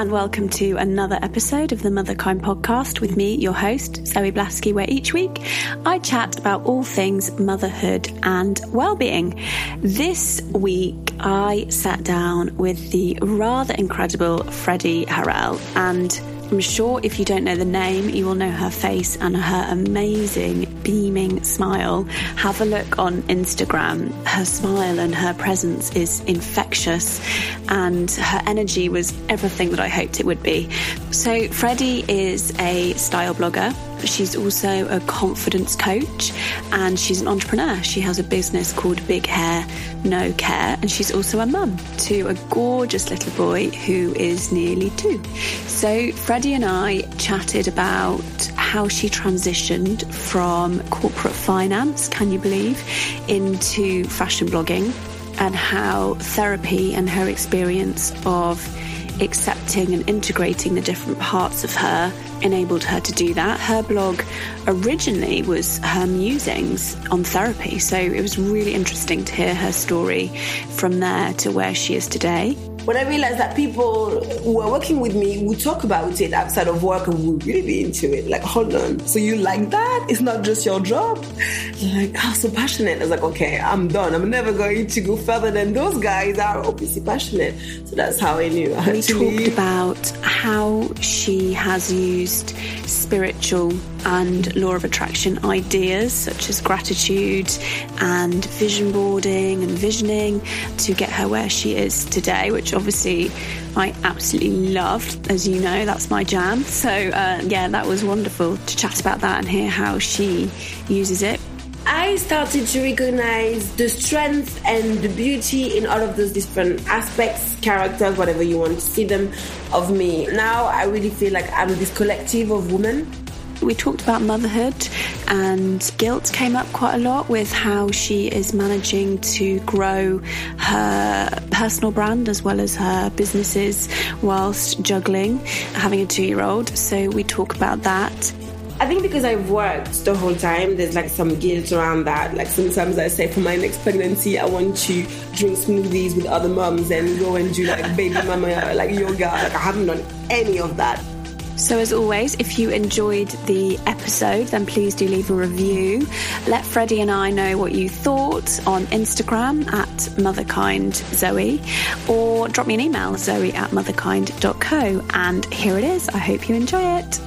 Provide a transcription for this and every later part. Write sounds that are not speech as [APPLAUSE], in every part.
and welcome to another episode of the Motherkind podcast with me, your host, Zoe Blaskey, where each week I chat about all things motherhood and well-being. This week I sat down with the rather incredible Freddie Harrel and I'm sure if you don't know the name, you will know her face and her amazing beaming smile. Have a look on Instagram. Her smile and her presence is infectious, and her energy was everything that I hoped it would be. So, Freddie is a style blogger She's also a confidence coach and she's an entrepreneur. She has a business called Big Hair No Care, and she's also a mum to a gorgeous little boy who is nearly two. So, Freddie and I chatted about how she transitioned from corporate finance, can you believe, into fashion blogging, and how therapy and her experience of accepting and integrating the different parts of her enabled her to do that. Her blog originally was her musings on therapy, so it was really interesting to hear her story from there to where she is today when I realized that people who are working with me would talk about it outside of work and would really be into it. Like, hold on, so you like that? It's not just your job. Like, oh, so passionate. I was like, okay, I'm done. I'm never going to go further than those guys are obviously passionate. So that's how I knew. I we talked about how she has used spiritual and law of attraction ideas such as gratitude and vision boarding and visioning to get her where she is today, which obviously I absolutely loved. As you know, that's my jam. So, uh, yeah, that was wonderful to chat about that and hear how she uses it. I started to recognize the strength and the beauty in all of those different aspects, characters, whatever you want to see them, of me. Now I really feel like I'm this collective of women we talked about motherhood and guilt came up quite a lot with how she is managing to grow her personal brand as well as her businesses whilst juggling having a two year old. So we talk about that. I think because I've worked the whole time, there's like some guilt around that. Like sometimes I say for my next pregnancy, I want to drink smoothies with other moms and go and do like baby mama, like yoga. Like I haven't done any of that. So, as always, if you enjoyed the episode, then please do leave a review. Let Freddie and I know what you thought on Instagram at motherkindzoe or drop me an email, zoe at motherkind.co. And here it is. I hope you enjoy it.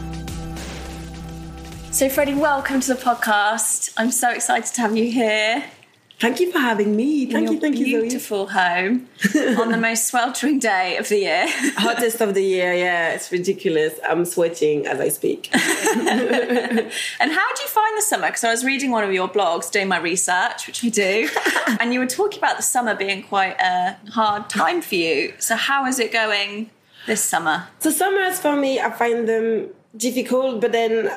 So, Freddie, welcome to the podcast. I'm so excited to have you here. Thank you for having me. Thank you, thank you, beautiful home on the most sweltering day of the year. [LAUGHS] Hottest of the year, yeah. It's ridiculous. I'm sweating as I speak. [LAUGHS] and how do you find the summer? Because I was reading one of your blogs, doing my research, which I do, [LAUGHS] and you were talking about the summer being quite a hard time for you. So how is it going this summer? So summers for me, I find them difficult, but then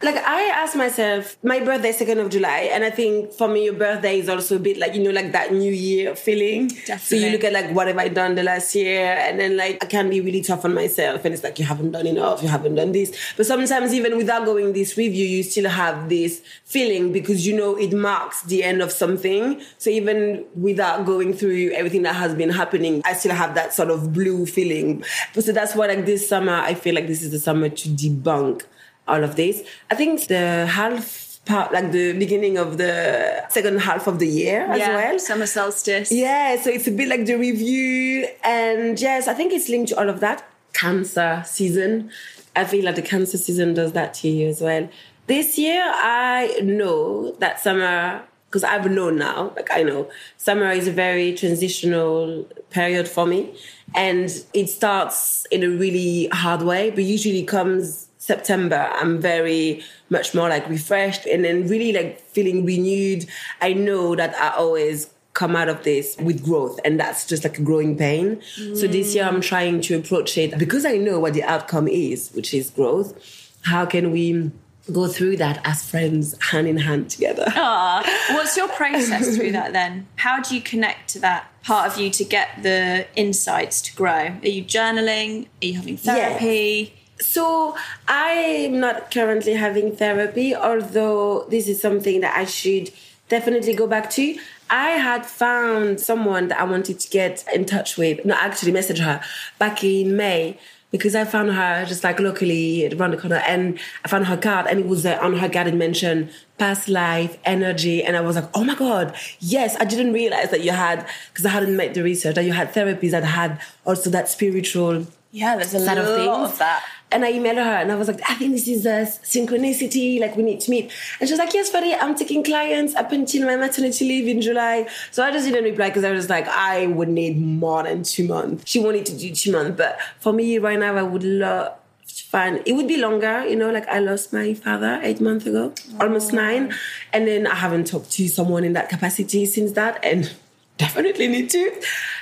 like I ask myself, my birthday second of July, and I think for me your birthday is also a bit like you know like that New Year feeling. Definitely. So you look at like what have I done the last year, and then like I can be really tough on myself, and it's like you haven't done enough, you haven't done this. But sometimes even without going this review, you still have this feeling because you know it marks the end of something. So even without going through everything that has been happening, I still have that sort of blue feeling. So that's why like this summer, I feel like this is the summer to debunk all of this. I think the half part, like the beginning of the second half of the year as yeah, well. Summer solstice. Yeah, so it's a bit like the review. And yes, I think it's linked to all of that. Cancer season. I feel like the cancer season does that to you as well. This year, I know that summer, because I've known now, like I know, summer is a very transitional period for me. And it starts in a really hard way, but usually comes September, I'm very much more like refreshed and then really like feeling renewed. I know that I always come out of this with growth and that's just like a growing pain. Mm. So this year I'm trying to approach it because I know what the outcome is, which is growth. How can we go through that as friends hand in hand together. What's your process through that then? How do you connect to that part of you to get the insights to grow? Are you journaling? Are you having therapy? So I'm not currently having therapy, although this is something that I should definitely go back to. I had found someone that I wanted to get in touch with, no, actually message her back in May because I found her just like locally around the corner and I found her card and it was uh, on her card it mentioned past life, energy. And I was like, oh my God, yes, I didn't realize that you had, because I hadn't made the research, that you had therapies that had also that spiritual Yeah, there's a lot of things. of that. And I emailed her and I was like, I think this is a synchronicity, like we need to meet. And she was like, yes, Freddie, I'm taking clients up until my maternity leave in July. So I just didn't reply because I was like, I would need more than two months. She wanted to do two months. But for me right now, I would love to find, it would be longer, you know, like I lost my father eight months ago, almost nine. And then I haven't talked to someone in that capacity since that. And [LAUGHS] definitely need to.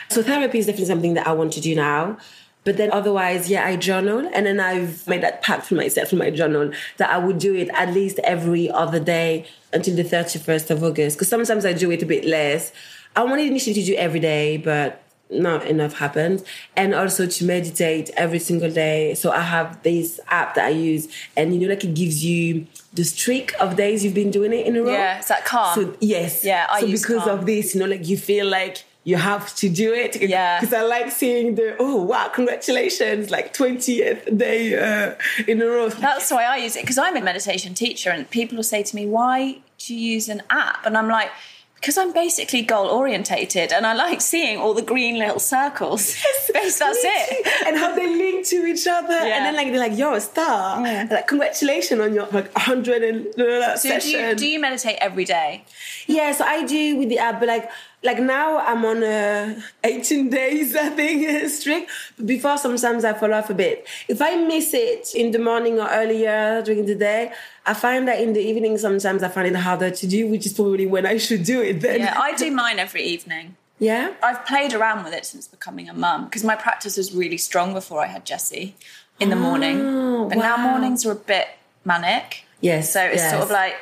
So therapy is definitely something that I want to do now. But then otherwise, yeah, I journal. And then I've made that pact for myself in my journal that I would do it at least every other day until the 31st of August. Because sometimes I do it a bit less. I wanted initially to do every day, but not enough happened. And also to meditate every single day. So I have this app that I use, and you know, like it gives you the streak of days you've been doing it in a row. Yeah, is that calm? So yes, Yeah, I so use because Calm. of this, you know, like you feel like you have to do it. Yeah. Because I like seeing the oh wow, congratulations, like twentieth day uh, in a row. That's why I use it because I'm a meditation teacher, and people will say to me, "Why do you use an app?" And I'm like, "Because I'm basically goal orientated, and I like seeing all the green little circles. [LAUGHS] Bas- That's it." and how they link to each other, Yeah. and then like they're like, "You're a star!" Like congratulations on your like hundred and blah, blah, blah So do you, do you meditate every day? Yeah, so I do with the app, but like like now I'm on a 18 days I think [LAUGHS] streak. But before sometimes I fall off a bit. If I miss it in the morning or earlier during the day, I find that in the evening sometimes I find it harder to do, which is probably when I should do it then. Yeah, I do [LAUGHS] mine every evening. yeah. I've played around with it since becoming a mum because my practice was really strong before I had Jessie in the morning. Oh, But now mornings are a bit manic. Yes, So it's sort of like,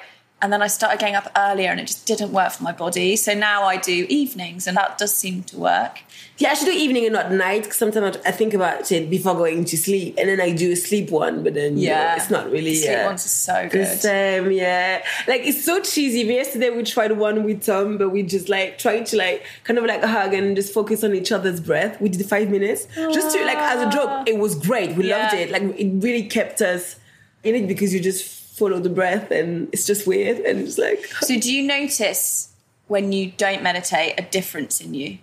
and then I started getting up earlier and it just didn't work for my body. So now I do evenings and that does seem to work. Yeah, I should do evening and not night. Cause sometimes I think about it before going to sleep, and then I do a sleep one, but then yeah, Yeah. it's not really. Sleep yeah. ones are so The good. same, yeah. Like it's so cheesy. Yesterday we tried one with Tom, but we just like trying to like kind of like hug and just focus on each other's breath. We did five minutes just to like as a joke. It was great. We loved it. Like it really kept us in it because you just follow the breath and it's just weird and it's like So do you notice when you don't meditate a difference in you?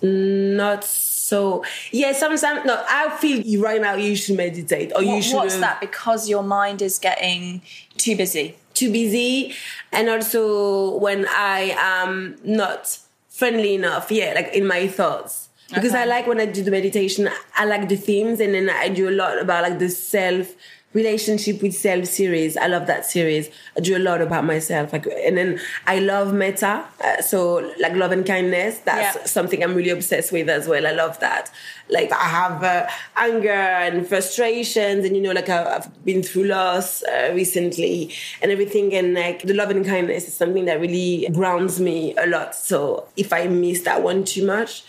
not so. Yeah, sometimes no. I feel you right now. You should meditate or you What- should. what's that? Because your mind is getting too busy. too busy and also when i am not friendly enough yeah like in my thoughts because Okay. i like when i do the meditation i like the themes and then i do a lot about like the self relationship with self series. I love that series. I do a lot about myself. Like and then i love metta uh, so like love and kindness. That's Yeah. something i'm really obsessed with as well. I love that. Like i have uh, anger and frustrations and you know like I- i've been through loss uh, recently and everything. And like the love and kindness is something that really grounds me a lot. So if i miss that one too much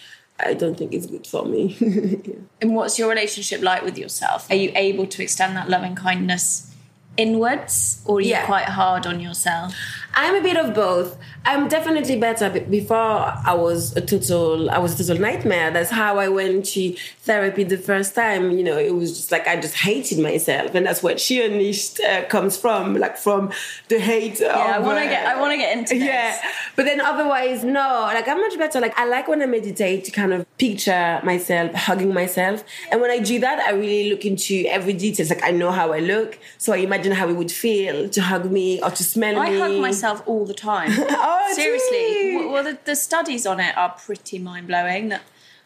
i don't think it's good for me [LAUGHS] And what's your relationship like with yourself? Are you able to extend that loving kindness inwards or are you Yeah. quite hard on yourself? I'm a bit of both. I'm definitely better. Before I was a total, I was a total nightmare. That's how I went to therapy the first time. You know, it was just like I just hated myself, and that's what she unleashed uh, comes from, like from the hate. Yeah, I want to uh, get I want to get into this. yeah, but then otherwise, no. Like I'm much better. Like I like when I meditate to kind of picture myself hugging myself, and when I do that, I really look into every detail. Like I know how I look, so I imagine how it would feel to hug me or to smell I me. I hug myself all the time. [LAUGHS] Oh, Seriously. W- Well, the, the studies on it are pretty mind blowing. That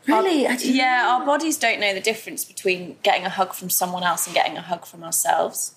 Really? our- yeah, know. our bodies don't know the difference between getting a hug from someone else and getting a hug from ourselves.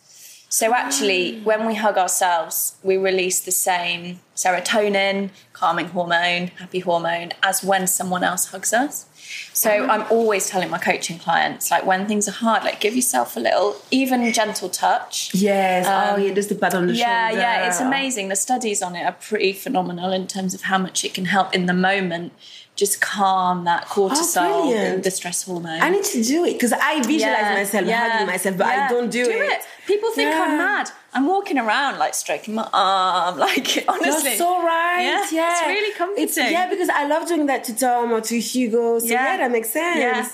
So actually, when we hug ourselves, we release the same serotonin, calming hormone, happy hormone, as when someone else hugs us. So I'm always telling my coaching clients, like when things are hard, like give yourself a little, even gentle touch. Yes. oh, yeah. Just the pat on the Um, Yeah, shoulder. yeah, it's amazing. The studies on it are pretty phenomenal in terms of how much it can help in the moment, just calm that cortisol, oh, brilliant. the, the stress hormone. I need to do it because I visualize Yeah, myself yeah, hugging myself, but I don't do, it. People think Yeah. I'm mad. I'm walking around like stroking my arm, [LAUGHS] like honestly. You're so right. Yeah, Yeah, it's really comforting. It's- yeah, because I love doing that to Tom or to Hugo. So yeah, Yeah. that makes sense. Yeah.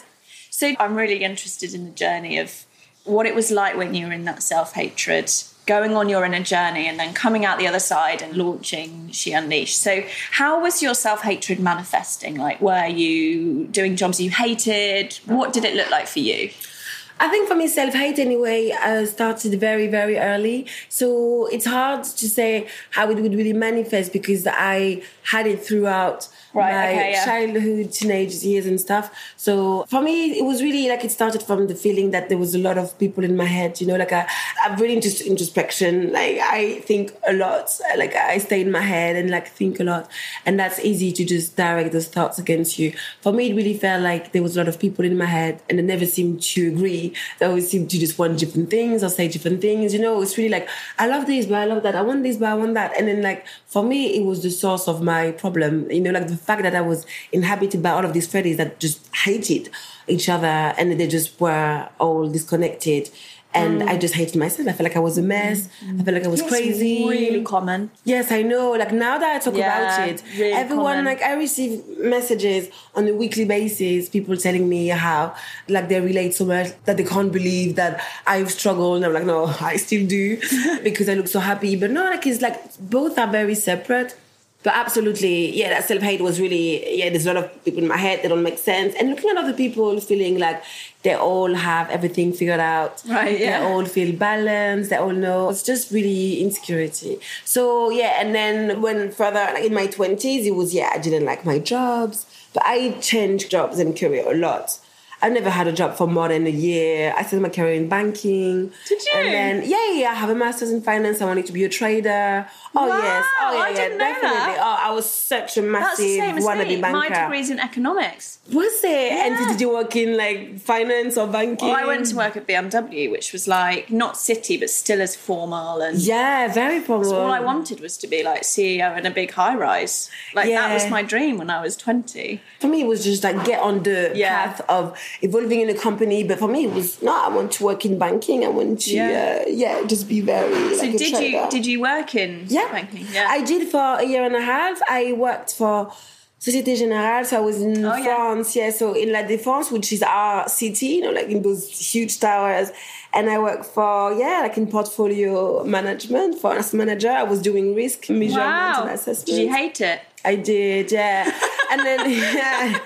So I'm really interested in the journey of what it was like when you were in that self hatred, going on your inner journey, and then coming out the other side and launching She Unleashed. So, how was your self hatred manifesting? Like, were you doing jobs you hated? What did it look like for you? I think for me, self hate anyway uh, started very, very early. So it's hard to say how it would really manifest because I had it throughout Right, my okay, yeah. childhood, teenage years, and stuff. So for me, it was really like it started from the feeling that there was a lot of people in my head. You know, like I, I'm really into introspection. Like I think a lot. Like I stay in my head and like think a lot, and that's easy to just direct those thoughts against you. For me, it really felt like there was a lot of people in my head, and they never seemed to agree. They always seemed to just want different things or say different things. You know, it's really like I love this, but I love that. I want this, but I want that. And then like for me, it was the source of my problem. You know, like the fact that I was inhabited by all of these Freddies that just hated each other and they just were all disconnected. And mm. I just hated myself. I felt like I was a mess. Mm. I felt like I was crazy. Really common. Yes, I know. Like now that I talk Yeah, about it, really everyone common. like I receive messages on a weekly basis, people telling me how like they relate so much that they can't believe that I've struggled. And I'm like, no, [LAUGHS] I still do [LAUGHS] because I look so happy. But no, like it's like both are very separate. But absolutely, yeah, that self hate was really, yeah, there's a lot of people in my head that don't make sense. And looking at other people feeling like they all have everything figured out. Right, yeah. They all feel balanced. They all know. It's just really insecurity. So, yeah, and then when further, like in my 20s, it was, yeah, I didn't like my jobs. But I changed jobs and career a lot. I never had a job for more than a year. I started my career in banking. Did you? And then, yeah, yeah, I have a master's in finance. I wanted to be a trader. Oh, Wow, yes. Oh, yeah, I yeah, didn't know definitely. that. Oh, I was such a massive the same as wannabe banker. My degree's in economics. Was it? And did you work in like finance or banking? Well, I went to work at BMW, which was like not city, but still as formal. And Yeah, very formal. all I wanted was to be like CEO in a big high rise. Like that was my dream when I was 20. For me, it was just like get on the Yeah. path of evolving in a company. But for me, it was no. I want to work in banking. I want to, Yeah. yeah, uh, yeah just be very. So like did you did you work in Yeah. Banking? Yeah. I did for a year and a half. I worked for Societe Generale, so I was in Oh, yeah. France, yeah. so in La Défense, which is our city, you know, like in those huge towers. And I worked for, yeah, like in portfolio management, for as manager. I was doing risk measurement wow. and assessment. Did you hate it? I did, yeah. and then, [LAUGHS] yeah,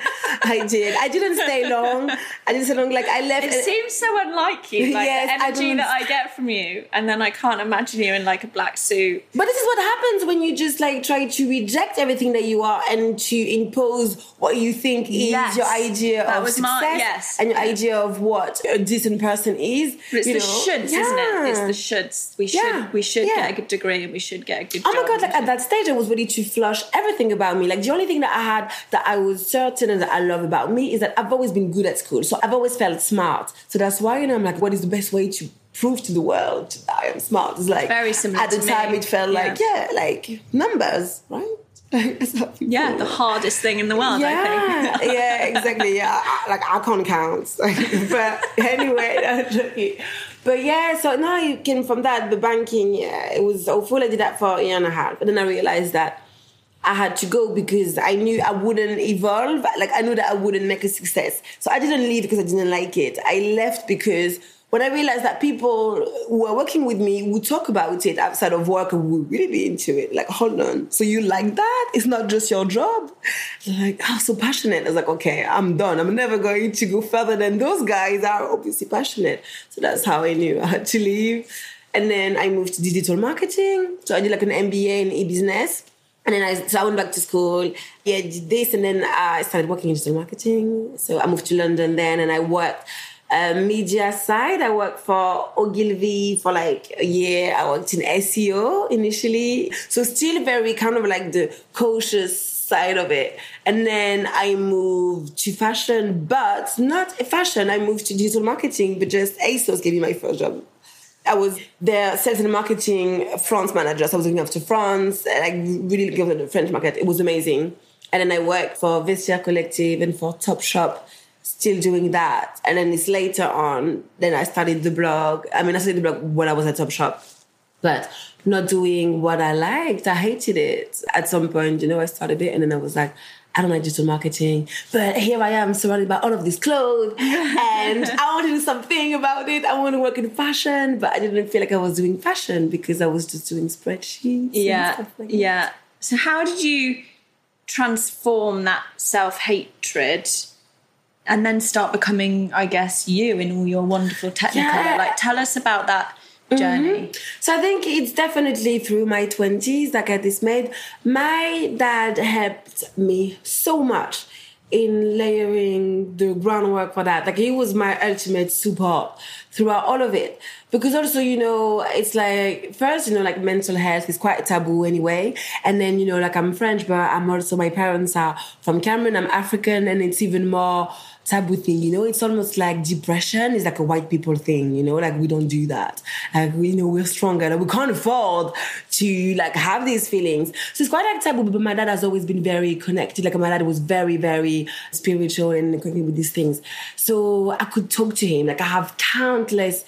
I did. I didn't stay long. I didn't stay long. Like, I left. It seems so unlike you, like Yes, the energy don't- that I get from you, and then I can't imagine you in like a black suit. But this is what happens when you just like try to reject everything that you are and to impose what you think is Yes. your idea That of success my- yes. and your idea of what a decent person is. But it's you the know? shoulds, isn't it? It's the shoulds. We should Yeah. we should Yeah. get a good degree and we should get a good Oh job. my god! Like at that stage, I was ready to flush everything about me. Like the only thing that I had that I was certain and that I love about me is that I've always been good at school. So I've always felt smart. So that's why you know I'm like, what is the best way to prove to the world that I am smart? It's like Very similar At the time, me. it felt like Yeah. yeah, like numbers, right? [LAUGHS] That's how people- yeah, the hardest thing in the world, I yeah, think. [LAUGHS] yeah, exactly. Yeah, I- like I can't count. [LAUGHS] but anyway. But yeah, so now you came from that. The banking, yeah, it was awful. I did that for a year and a half, but then I realized that I had to go because I knew I wouldn't evolve. Like I knew that I wouldn't make a success. So I didn't leave because I didn't like it. I left because when I realized that people who were working with me would talk about it outside of work and would really be into it. Like, hold on. So you like that? It's not just your job? Like, oh, so passionate. I was like, okay, I'm done. I'm never going to go further than those guys are obviously passionate. So that's how I knew I had to leave. And then I moved to digital marketing. So I did like an MBA in e-business. And then I, so I went back to school. Yeah, did this, and then I started working in digital marketing. So I moved to London then, and I worked uh, media side. I worked for Ogilvy for like a year. I worked in SEO initially. So still very kind of like the cautious side of it. And then I moved to fashion, but not fashion. I moved to digital marketing, but just ASOS gave me my first job. I was their sales and marketing France manager. So I was looking after France, and like really looking after the French market. It was amazing. And then I worked for Vestiaire Collective and for Topshop, still doing that. And then it's later on, then I started the blog. I mean, I started the blog when I was at Topshop, but not doing what I liked. I hated it. At some point, you know, I started it and then I was like, I don't like digital marketing, but here I am surrounded by all of these clothes [LAUGHS] and I want to do something about it. I want to work in fashion, but I didn't feel like I was doing fashion because I was just doing spreadsheets. Yeah. Like yeah. So, how did you transform that self hatred? And then start becoming, I guess, you in all your wonderful technicolor. Yeah. Like, tell us about that Mm-hmm. journey. So I think it's definitely through my 20s that I made. My dad helped me so much in layering the groundwork for that. Like he was my ultimate support throughout all of it. Because also, you know, it's like first, you know, like mental health is quite taboo anyway. And then, you know, like I'm French, but I'm also my parents are from Cameroon, I'm African, and it's even more taboo thing, you know, it's almost like depression is like a white people thing, you know, like we don't do that. Like we you know we're stronger, like we can't afford to like have these feelings. So it's quite like taboo, but my dad has always been very connected. Like my dad was very, very spiritual and connected with these things. So I could talk to him. Like I have countless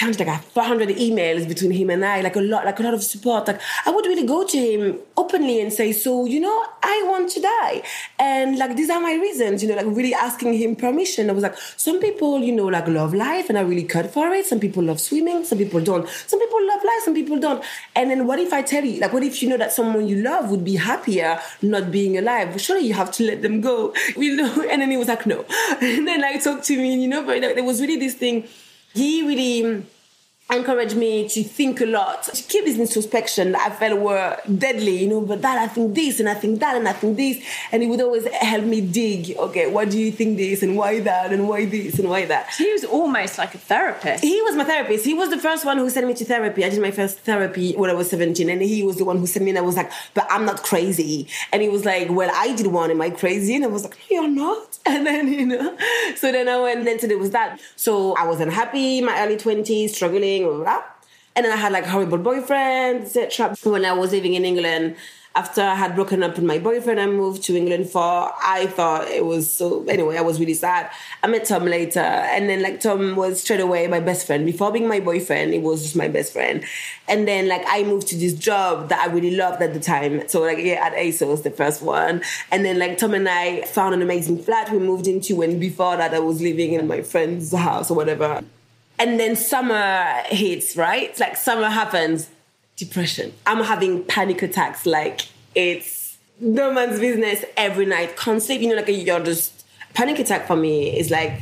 count like a 400 emails between him and I, like a lot, like a lot of support. Like I would really go to him openly and say, so, you know, I want to die. And like, these are my reasons, you know, like really asking him permission. I was like, some people, you know, like love life and I really cut for it. Some people love swimming. Some people don't. Some people love life. Some people don't. And then what if I tell you, like, what if you know that someone you love would be happier not being alive? Surely you have to let them go, [LAUGHS] you know? And then he was like, no. [LAUGHS] And then like talked to me, you know, but there was really this thing he really encouraged me to think a lot, to keep this introspection that I felt were deadly, you know, but that I think this and I think that and I think this. And he would always help me dig, okay, what do you think this and why that and why this and why that. He was almost like a therapist. He was my therapist. He was the first one who sent me to therapy. I did my first therapy when I was 17 and he was the one who sent me and I was like, but I'm not crazy. And he was like, well, I did one. Am I crazy? And I was like, no, you're not. [LAUGHS] And then, you know, so then I went, then so there was that. So I was unhappy in my early 20s, struggling, blah, blah. And then I had like horrible boyfriend, etc. When I was living in England, after I had broken up with my boyfriend, I moved to England for, I thought it was so, anyway, I was really sad. I met Tom later, and then like Tom was straight away my best friend. Before being my boyfriend, it was just my best friend. And then like I moved to this job that I really loved at the time. So like, yeah, at ASOS, the first one. And then like Tom and I found an amazing flat we moved into, and before that, I was living in my friend's house or whatever. And then summer hits, right? Like summer happens depression. I'm having panic attacks. Like it's no man's business every night. Can't sleep. You know, like you're just panic attack for me is like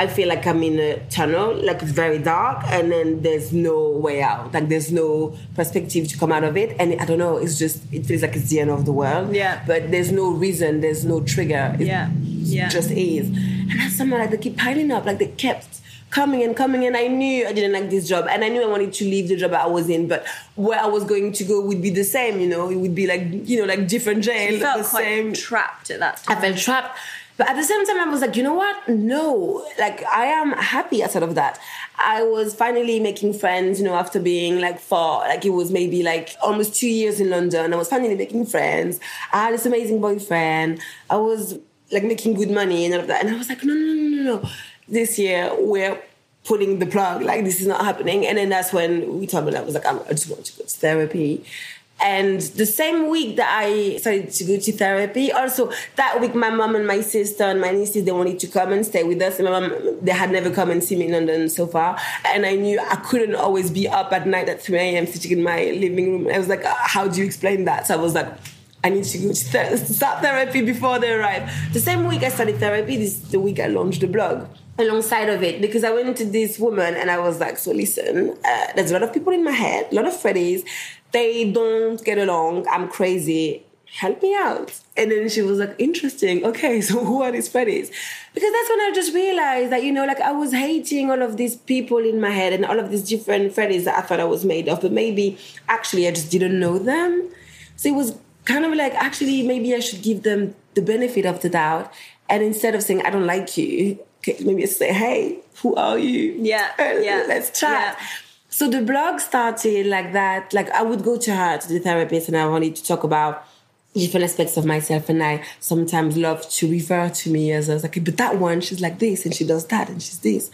I feel like I'm in a tunnel, like it's very dark, and then there's no way out. Like there's no perspective to come out of it. And I don't know, it's just it feels like it's the end of the world. Yeah. But there's no reason, there's no trigger. It Yeah. Yeah. just is. And that's something like they keep piling up, like they kept coming and coming and I knew I didn't like this job and I knew I wanted to leave the job I was in but where I was going to go would be the same you know? It would be like you know like different jail You felt the quite same. trapped at that time. I felt trapped but at the same time I was like you know what? No. Like I am happy outside of that. I was finally making friends you know after being like for like it was maybe like almost two years in London I was finally making friends. I had this amazing boyfriend. I was like making good money and all of that and I was like no no no no no this year we're pulling the plug like this is not happening and then that's when we told me I was like I just want to go to therapy and the same week that I started to go to therapy, also that week, my mom and my sister and my nieces they wanted to come and stay with us. And my mom they had never come and see me in London so far, and I knew I couldn't always be up at night at 3 a.m. sitting in my living room. I was like, uh, how do you explain that? So I was like. I need to go to, to start therapy before they arrive. The same week I started therapy, this is the week I launched the blog alongside of it because I went to this woman and I was like, so listen, uh, there's a lot of people in my head, a lot of Freddies. They don't get along. I'm crazy. Help me out. And then she was like, interesting. Okay, [LAUGHS] so who are these Freddies? Because that's when I just realized that, you know, like I was hating all of these people in my head and all of these different Freddies that I thought I was made of, but maybe actually I just didn't know them. So it was kind of like, actually, maybe I should give them the benefit of the doubt. And instead of saying, I don't like you, maybe just say, hey, who are you? Yeah, [LAUGHS] yeah, Let's chat. yeah. So the blog started like that. Like I would go to her, to the therapist, and I wanted to talk about different aspects of myself. And I sometimes love to refer to me as I was like, but that one, she's like this, and she does that, and she's this.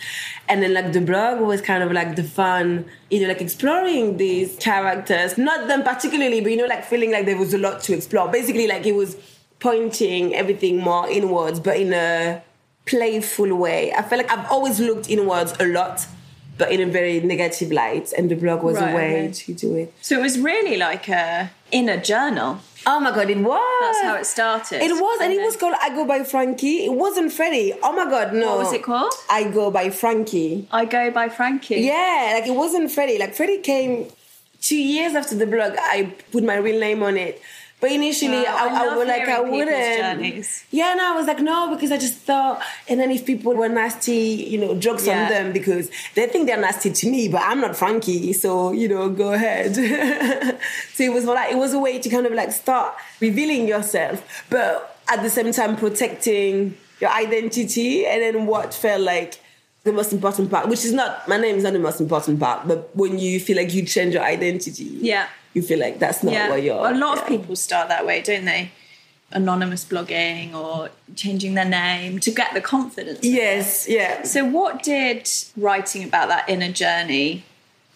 And then like the blog was kind of like the fun, you know, like exploring these characters, not them particularly, but you know, like feeling like there was a lot to explore. Basically, like it was pointing everything more inwards, but in a playful way. I feel like I've always looked inwards a lot, but in a very negative light, and the blog was Right, a way okay. to do it. So it was really like a inner journal. Oh my god, it was. That's how it started. It was, and it was called I Go by Frankie. It wasn't Freddie. Oh my god, no. What was it called? I Go by Frankie. I go by Frankie. Yeah, like it wasn't Freddie. Like Freddie came two years after the blog. I put my real name on it. But initially, Wow, I, I I, was like, I wouldn't. Yeah, no, I was like, no, because I just thought, and then if people were nasty, you know, jokes Yeah. on them because they think they're nasty to me, but I'm not Frankie, so you know, go ahead. [LAUGHS] so it was like it was a way to kind of like start revealing yourself, but at the same time protecting your identity, and then what felt like the most important part, which is not my name is not the most important part, but when you feel like you change your identity, Yeah. You feel like that's not yeah. what you're. Well, a lot of people start that way, don't they? Anonymous blogging or changing their name to get the confidence. Yes, yeah. So, what did writing about that inner journey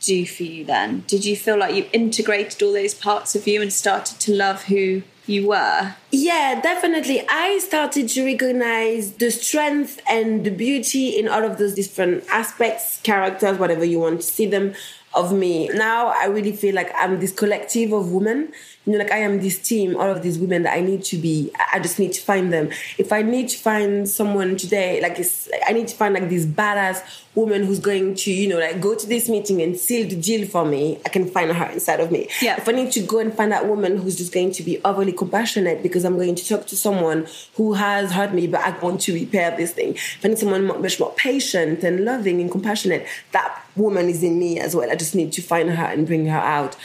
do for you then? Did you feel like you integrated all those parts of you and started to love who you were? Yeah, definitely. I started to recognize the strength and the beauty in all of those different aspects, characters, whatever you want to see them of me. Now I really feel like I'm this collective of women. You know, like I am this team, all of these women that I need to be. I- just need to find them. If I need to find someone today, like it's, I need to find like this badass woman who's going to, you know, like go to this meeting and seal the deal for me. I can find her inside of me. Yeah. If I need to go and find that woman who's just going to be overly compassionate because I'm going to talk to someone who has hurt me, but I want to repair this thing. If I need someone much more patient and loving and compassionate, that woman is in me as well. I just need to find her and bring her out.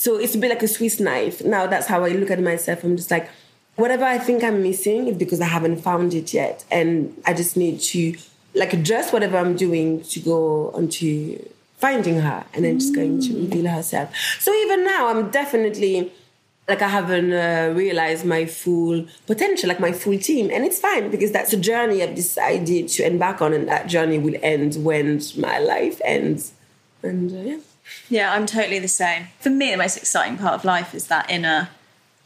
So it's a bit like a Swiss knife. Now that's how I look at myself. I'm just like, whatever I think I'm missing is because I haven't found it yet. And I just need to like adjust whatever I'm doing to go onto finding her and then just going to reveal herself. So even now, I'm definitely like I haven't uh, realized my full potential, like my full team, and it's fine because that's a journey I've decided to embark on, and that journey will end when my life ends. And uh, yeah, Yeah, I'm totally the same. For me, the most exciting part of life is that inner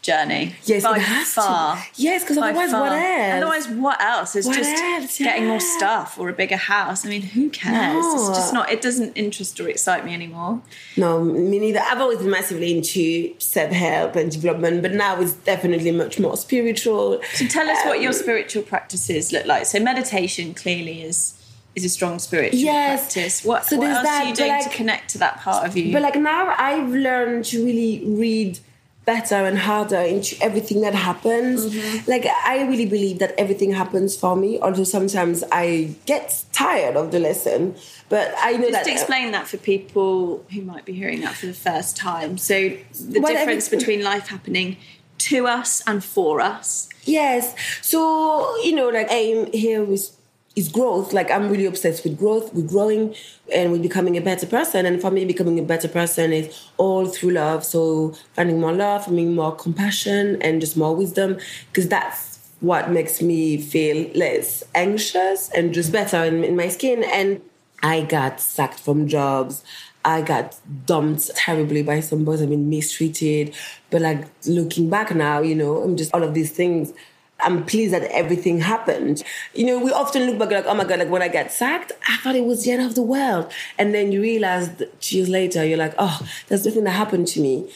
journey. yes, by far. to. Yes, because otherwise, far. what else? Otherwise, what else? It's What just else? getting more stuff or a bigger house. I mean, who cares? No. It's just not. It doesn't interest or excite me anymore. No, me neither. I've always been massively into self help and development, but now it's definitely much more spiritual. So tell us what your Um, spiritual practices look like. So meditation clearly is is a strong spiritual Yes. practice. What, So what else that, are you doing like- to connect to that part of you? But like now, I've learned to really read better and harder into everything that happens. Mm-hmm. Like I really believe that everything happens for me. Although sometimes I get tired of the lesson, but I know Just that explain that for people who might be hearing that for the first time. So the Well, difference every- between life happening to us and for us. Yes. So, you know, like aim here is is growth. Like I'm really obsessed with growth, with growing and with becoming a better person. And for me becoming a better person is all through love. So finding more love, finding more compassion and just more wisdom. Because that's what makes me feel less anxious and just better in, in my skin. And I got sacked from jobs. I got dumped terribly by some boys. I've been mistreated. But like looking back now, you know, I'm just all of these things. I'm pleased that everything happened. You know, we often look back like, oh my God, like when I got sacked, I thought it was the end of the world. And then you realize two years later, you're like, oh, there's nothing that happened to me.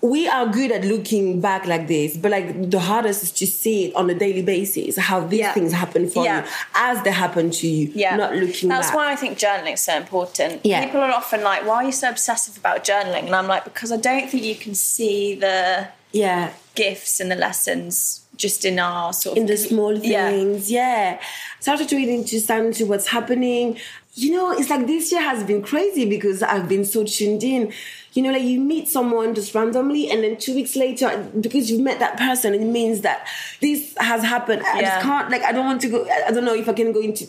We are good at looking back like this, but like the hardest is to see it on a daily basis, how these Yeah. things happen for Yeah. you as they happen to you, Yeah. not looking That's back. why I think journaling is so important. Yeah. People are often like, why are you so obsessive about journaling? And I'm like, because I don't think you can see the yeah. gifts and the lessons just in our sort of in the small things. Yeah. Started to really understand to what's happening. You know, it's like this year has been crazy because I've been so tuned in. You know, like you meet someone just randomly, and then two weeks later, because you've met that person, it means that this has happened. I Yeah. just can't, like, I don't want to go, I don't know if I can go into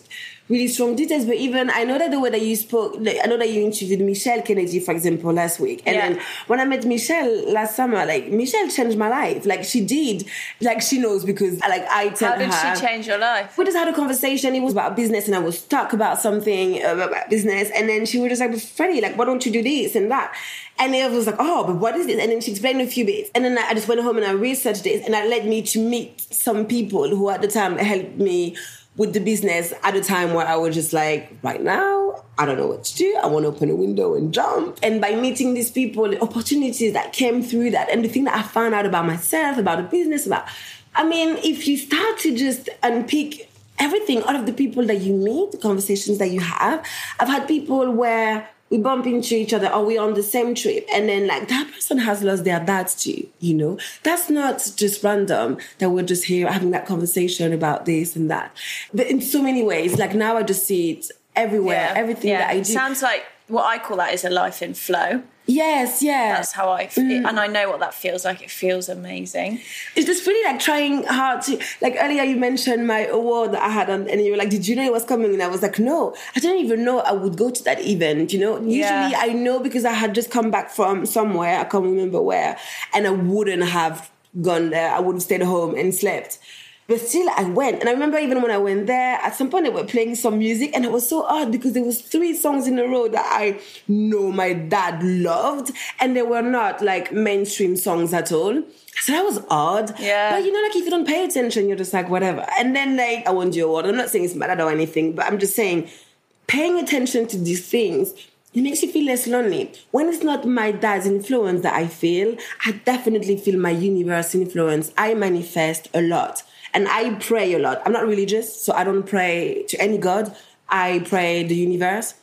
really strong details, but even I know that the way that you spoke, like, I know that you interviewed Michelle Kennedy, for example, last week. And Yeah. then when I met Michelle last summer, like, Michelle changed my life. Like, she did. Like, she knows because, like, I tell her. How did her. she change your life? We just had a conversation. It was about business, and I was stuck about something. talking about business, and then she was just like, Freddie, like, why don't you do this and that? And I was like, oh, but what is this? And then she explained a few bits. And then I just went home and I researched this, and that led me to meet some people who at the time helped me with the business at a time where I was just like, right now, I don't know what to do. I want to open a window and jump. And by meeting these people, the opportunities that came through that, and the thing that I found out about myself, about the business, about, I mean, if you start to just unpick everything out of the people that you meet, the conversations that you have, I've had people where we bump into each other or we're on the same trip and then like that person has lost their dad too you know that's not just random that we're just here having that conversation about this and that but in so many ways like now i just see it everywhere Yeah. everything Yeah. that i do Sounds like what I call that is a life in flow. Yes yeah That's how I feel, mm. and I know what that feels like. It feels amazing. it's just really like trying hard to like earlier you mentioned my award that I had on and you were like, Did you know it was coming? And I was like, No, I didn't even know I would go to that event, you know? Usually Yeah. I know because I had just come back from somewhere, I can't remember where, and I wouldn't have gone there. I would have stayed home and slept. But still, I went, and I remember even when I went there, at some point they were playing some music, and it was so odd because there was three songs in a row that I know my dad loved, and they were not like mainstream songs at all. So that was odd. Yeah. But you know, like if you don't pay attention, you're just like whatever. And then like I won the award. I'm not saying it's bad or anything, but I'm just saying paying attention to these things. It makes you feel less lonely. When it's not my dad's influence that I feel, I definitely feel my universe influence. I manifest a lot and I pray a lot. I'm not religious, so I don't pray to any God. I pray the universe.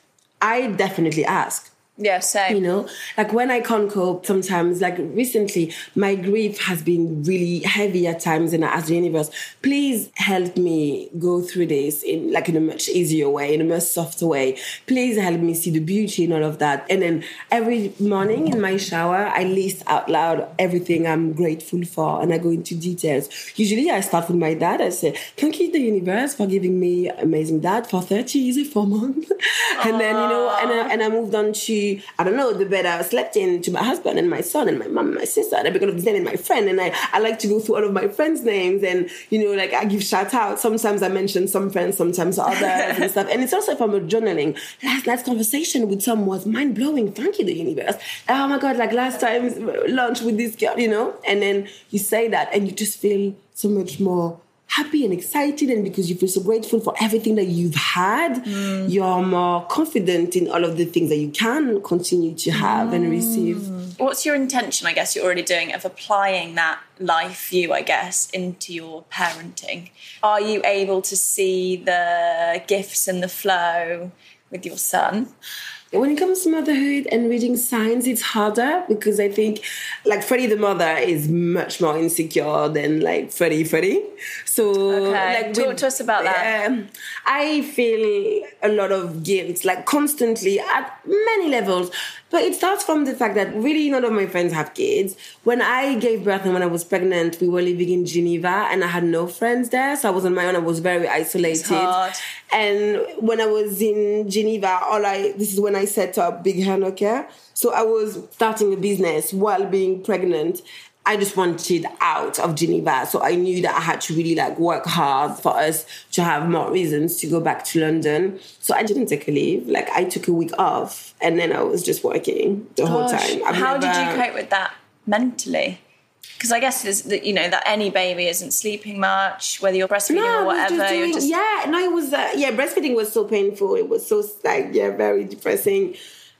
I definitely ask Yeah, same. you know like when i can't cope sometimes like recently my grief has been really heavy at times and i the universe. Please help me go through this in like in a much easier way in a much softer way. Please help me see the beauty in all of that. And then every morning in my shower i list out loud everything i'm grateful for and i go into details. Usually i start with my dad. I say thank you the universe for giving me amazing dad for 30 years for months. [LAUGHS] and then you know and and I moved on to I don't know the bed I slept in to my husband and my son and my mom and my sister and I to name and my friend and I, I like to go through all of my friends' names and you know like I give shout out sometimes I mention some friends sometimes others and [LAUGHS] stuff. And it's also from a journaling last night's conversation with someone was mind blowing thank you the universe. Oh my god like last time lunch with this girl you know? And then you say that and you just feel so much more happy and excited and because you feel so grateful for everything that you've had mm. you're more confident in all of the things that you can continue to have and receive mm. What's your intention, I guess, you're already doing of applying that life view, I guess, into your parenting? Are you able to see the gifts and the flow with your son? When it comes to motherhood and reading signs, it's harder because I think, like Freddie the mother is much more insecure than like Freddie Freddie. So, Okay, like talk to us about that. Um, I feel a lot of guilt, like constantly at many levels. But it starts from the fact that really none of my friends have kids. When I gave birth and when I was pregnant, we were living in Geneva and I had no friends there. So I was on my own. I was very isolated. And when I was in Geneva, all I this is when I set up Big Hair No Care. So I was starting a business while being pregnant. I just wanted out of Geneva. So I knew that I had to really like work hard for us to have more reasons to go back to London. So I didn't take a leave. Like I took a week off and then I was just working the whole time. I've How did you cope with that mentally? Because I guess there's, that, you know, that any baby isn't sleeping much, whether you're breastfeeding No, or whatever. just doing, just yeah, no, it was, uh, yeah, breastfeeding was so painful. It was so, like, yeah, very depressing.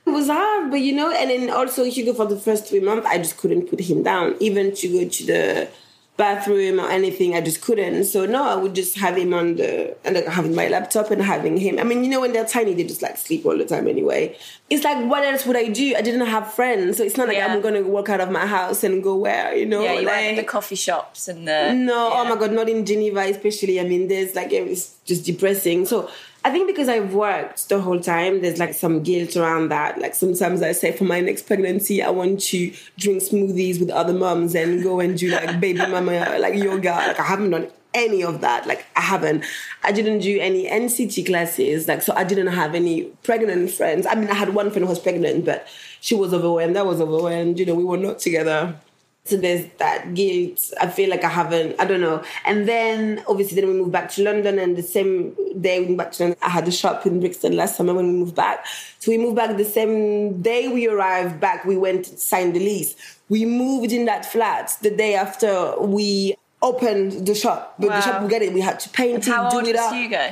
It was hard, but you know, and then also Hugo for the first three months, I just couldn't put him down. Even to go to the bathroom or anything, I just couldn't. So no, I would just have him on the and like having my laptop and having him. I mean, you know, when they're tiny, they just like sleep all the time anyway. It's like, what else would I do? I didn't have friends, so it's not like Yeah. I'm gonna walk out of my house and go where, you know? yeah, you like, the coffee shops and the no, oh my god, not in Geneva, especially. I mean, there's like it's just depressing. So I think because I've worked the whole time, there's like some guilt around that. Like sometimes I say for my next pregnancy, I want to drink smoothies with other moms and go and do like baby mama like yoga. Like I haven't done any of that. Like I haven't. I didn't do any NCT classes. Like so, I didn't have any pregnant friends. I mean, I had one friend who was pregnant, but she was overwhelmed. I was overwhelmed. You know, we were not together So there's that guilt. I feel like I haven't, I don't know. And then obviously then we moved back to London and the same day we moved back to London, I had a shop in Brixton last summer when we moved back. So we moved back the same day we arrived back, we went to sign the lease. We moved in that flat the day after we opened the shop. But the shop we get it, we had to paint it, do it up.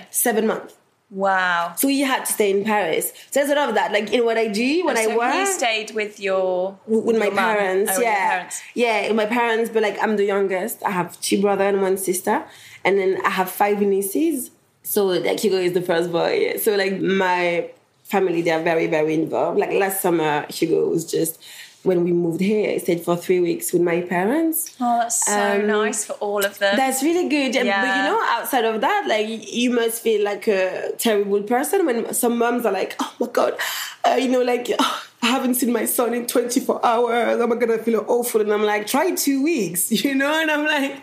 Seven months. Wow. So he had to stay in Paris. So there's a lot of that. Like in what I do when I so work he stayed with your with my your mum? parents. Oh, yeah, parents. yeah, with my parents. But like I'm the youngest. I have two brother and one sister, and then I have five nieces. So like Hugo is the first boy. So like my family, they are very very involved. Like last summer, Hugo was just when we moved here. I stayed for three weeks with my parents. Oh, that's so Um, nice for all of them. That's really good. And- But you know, outside of that, like you must feel like a terrible person when some moms are like, "Oh my god," uh, you know, like "Oh, [LAUGHS] I haven't seen my son in 24 hours. I'm gonna feel awful, and I'm like, "Try two weeks," [LAUGHS] you know. And I'm like,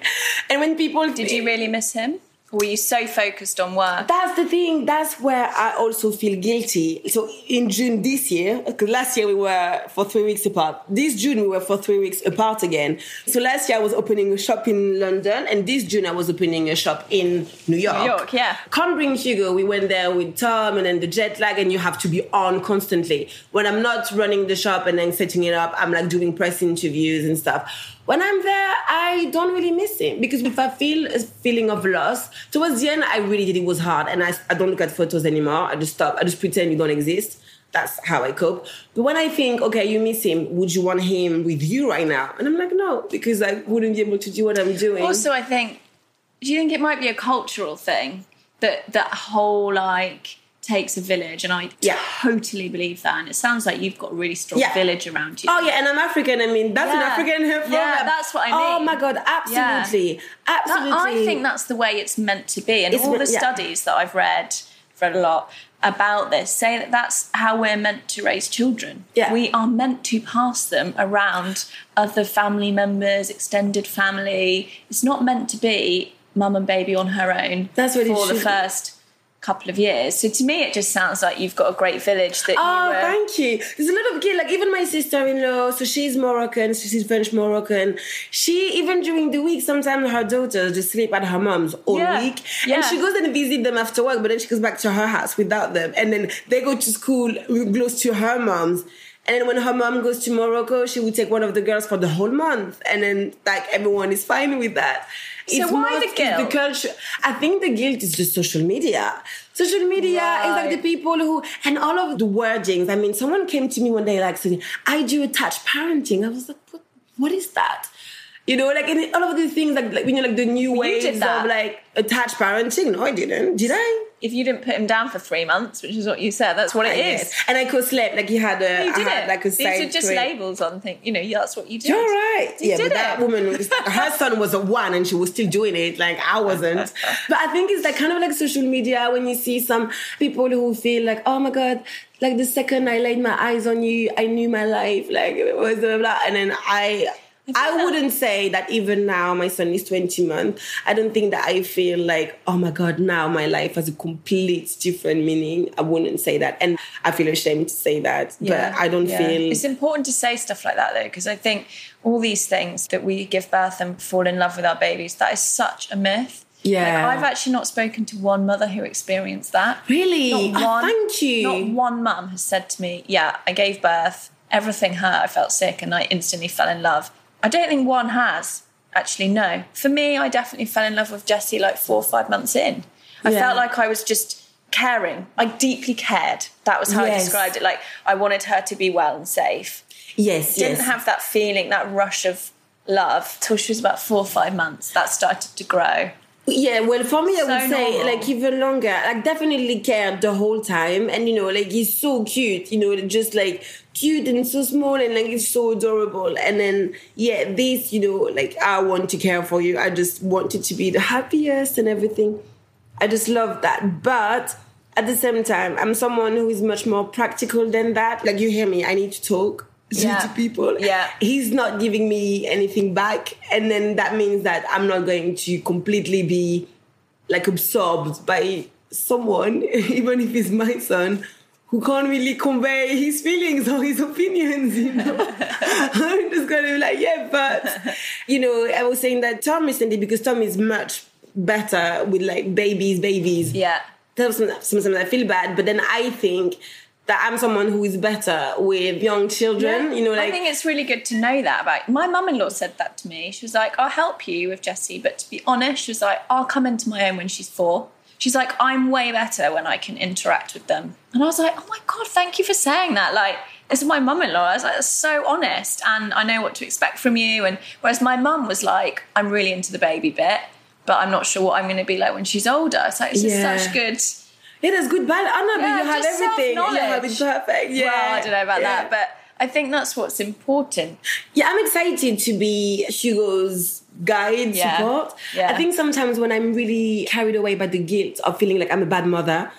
and when people Did you really miss him? Were you so focused on work? That's the thing. That's where I also feel guilty. So in June this year, because last year we were for three weeks apart. This June we were for three weeks apart again. So last year I was opening a shop in London, and this June I was opening a shop in New York. New York, yeah. Can't bring Hugo. We went there with Tom, and then the jet lag, and you have to be on constantly. When I'm not running the shop and then setting it up, I'm like doing press interviews and stuff. When I'm there, I don't really miss him because if I feel a feeling of loss, towards the end, I really did. It was hard, and I, I don't look at photos anymore. I just stop. I just pretend you don't exist. That's how I cope. But when I think, okay, you miss him, would you want him with you right now? And I'm like, no, because I wouldn't be able to do what I'm doing. Also, I think, do you think it might be a cultural thing that that whole like takes a village? And I Yeah. totally believe that. And it sounds like you've got a really strong Yeah. village around you. Oh yeah, and I'm African. I mean, that's an Yeah. African problem. Yeah, that's what I Oh my god, absolutely, That- absolutely. I think that's the way it's meant to be. And It's all the studies that I've read, read a lot about this, say that that's how we're meant to raise children. Yeah. We are meant to pass them around other family members, extended family. It's not meant to be mum and baby on her own That's what it for the first couple of years. So to me, it just sounds like you've got a great village that Oh, you were. thank you. There's a lot of kids. Like even my sister-in-law, so she's Moroccan, so she's French Moroccan. She even during the week, sometimes her daughters just sleep at her mom's all Yeah, week, yeah. and she goes and visit them after work. But then she goes back to her house without them, and then they go to school close to her mom's. And then when her mom goes to Morocco, she would take one of the girls for the whole month, and then like everyone is fine with that. So why the it's guilt? culture. I think the guilt is just social media. Social media is like the people who and all of the wordings. I mean, someone came to me one day like saying, "I do attached parenting." I was like, "What? What is that?" You know, like and all of these things, like, like you know, like the new ways of like attached parenting. No, I didn't. Did I? If you didn't put him down for three months, which is what you said, that's what it I is. And I co-slept. Like he had a, You did had it. like a These are just crib. labels on things. You know, that's what you did. You're right. You yeah, did but that woman, was, [LAUGHS] her son was a one and she was still doing it. Like I wasn't. but I think it's like kind of like social media when you see some people who feel like, oh my God, like the second I laid my eyes on you, I knew my life. Like it was blah, blah, blah. And then I. I wouldn't say that even now my son is 20 months. I don't think that I feel like, oh my God, now my life has a complete different meaning. I wouldn't say that. And I feel ashamed to say that. But I don't yeah. feel It's important to say stuff like that though, because I think all these things that we give birth and fall in love with our babies, that is such a myth. Yeah. Like, I've actually not spoken to one mother who experienced that. Really? Not Oh, one. thank you. Not one mum has said to me, "Yeah, I gave birth. Everything hurt. I felt sick, and I instantly fell in love." I don't think one has. Actually, no. For me, I definitely fell in love with Jesse like four or five months in. I Yeah. felt like I was just caring. I deeply cared. That was how I described it. Like I wanted her to be well and safe. yes, Didn't yes. have that feeling, that rush of love till she was about four or five months. That started to grow. Yeah, well, for me, I So would say normal. like even longer. Like definitely cared the whole time, and you know, like he's so cute. You know, just like cute and so small, and like it's so adorable. And then yeah, this, you know, like I want to care for you. I just want it to be the happiest and everything. I just love that, but. At the same time, I'm someone who is much more practical than that. Like you hear me, I need to talk to, Yeah. to [LAUGHS] people. Yeah. He's not giving me anything back, and then that means that I'm not going to completely be like absorbed by someone, [LAUGHS] even if it's my son, who can't really convey his feelings or his opinions, you know. [LAUGHS] I'm just gonna be like, yeah, but you know, I was saying that Tom is recently because Tom is much better with like babies, babies. Yeah. Sometimes, sometimes I feel bad, but then I think that I'm someone who is better with young children. Yeah. You know, like I think it's really good to know that about my mum-in-law said that to me. She was like, "I'll help you with Jessie, but to be honest, she was like, I'll come into my own when she's four. She's like, I'm way better when I can interact with them. And I was like, oh my god, thank you for saying that. Like, this is my mum-in-law. I was like, that's so honest, and I know what to expect from you. And whereas my mum was like, I'm really into the baby bit, but I'm not sure what I'm going to be like when she's older. So it's just Yeah. such good. yeah, that's good. I know, Yeah, but you have everything. You it perfect. Yeah. Well, I don't know about Yeah. that, but I think that's what's important. Yeah, I'm excited to be Hugo's guide, Yeah. support. Yeah. I think sometimes when I'm really carried away by the guilt of feeling like I'm a bad mother,